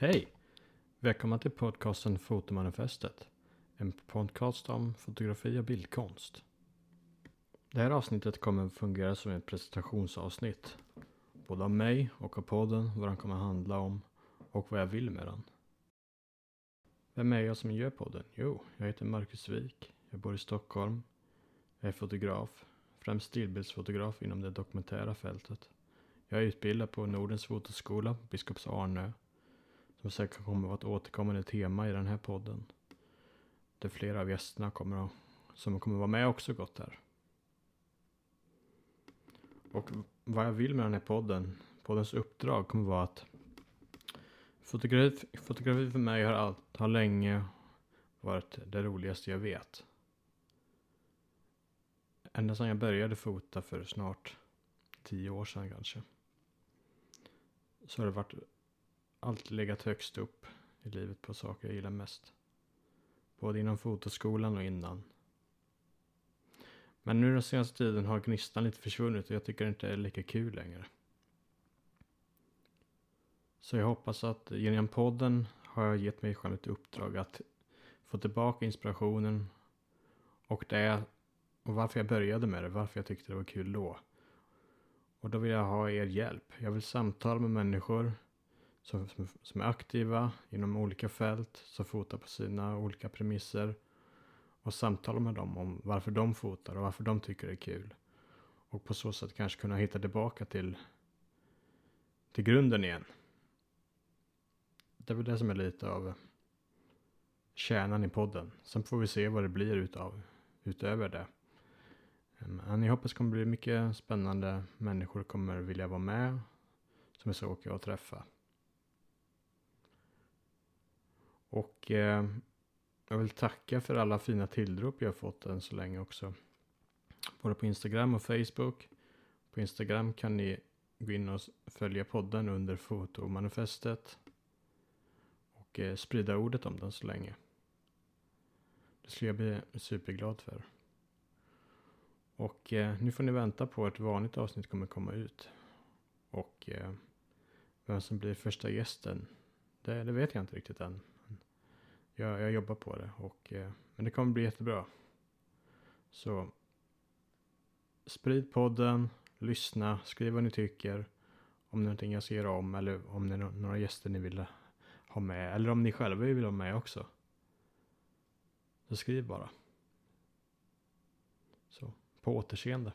Hej! Välkomna till podcasten Fotomanifestet. En podcast om fotografi och bildkonst. Det här avsnittet kommer fungera som ett presentationsavsnitt. Både av mig och av podden, vad den kommer handla om och vad jag vill med den. Vem är jag som gör podden? Jo, jag heter Marcus Wik. Jag bor i Stockholm. Jag är fotograf. Främst stillbildsfotograf inom det dokumentära fältet. Jag är utbildad på Nordens fotoskola, Biskops Arnö som säkert kommer att vara ett återkommande tema i den här podden. Där flera av gästerna kommer att, som kommer att vara med också gått där. Och vad jag vill med den här podden, poddens uppdrag kommer att vara att fotografi, fotografi för mig har, allt, har länge varit det roligaste jag vet. Ända sedan jag började fota för snart tio år sedan kanske. Så har det varit alltid legat högst upp i livet på saker jag gillar mest. Både inom fotoskolan och innan. Men nu den senaste tiden har gnistan lite försvunnit och jag tycker det inte är lika kul längre. Så jag hoppas att genom podden har jag gett mig själv ett uppdrag att få tillbaka inspirationen och det och varför jag började med det, varför jag tyckte det var kul då. Och då vill jag ha er hjälp. Jag vill samtala med människor som, som är aktiva inom olika fält, som fotar på sina olika premisser och samtala med dem om varför de fotar och varför de tycker det är kul. Och på så sätt kanske kunna hitta tillbaka till, till grunden igen. Det är väl det som är lite av kärnan i podden. Sen får vi se vad det blir utav, utöver det. Men jag hoppas det kommer bli mycket spännande människor kommer vilja vara med. Som är så åka och träffa. Och eh, jag vill tacka för alla fina tillrop jag har fått än så länge också. Både på Instagram och Facebook. På Instagram kan ni gå in och följa podden under fotomanifestet. Och eh, sprida ordet om den så länge. Det skulle jag bli superglad för. Och eh, nu får ni vänta på att ett vanligt avsnitt kommer komma ut. Och eh, vem som blir första gästen, det, det vet jag inte riktigt än jag, jag jobbar på det. Och, eh, men det kommer bli jättebra. Så sprid podden, lyssna, skriv vad ni tycker. Om det är någonting jag ska göra om eller om det är några gäster ni vill ha med. Eller om ni själva vill ha med också. Så skriv bara. Så på återseende.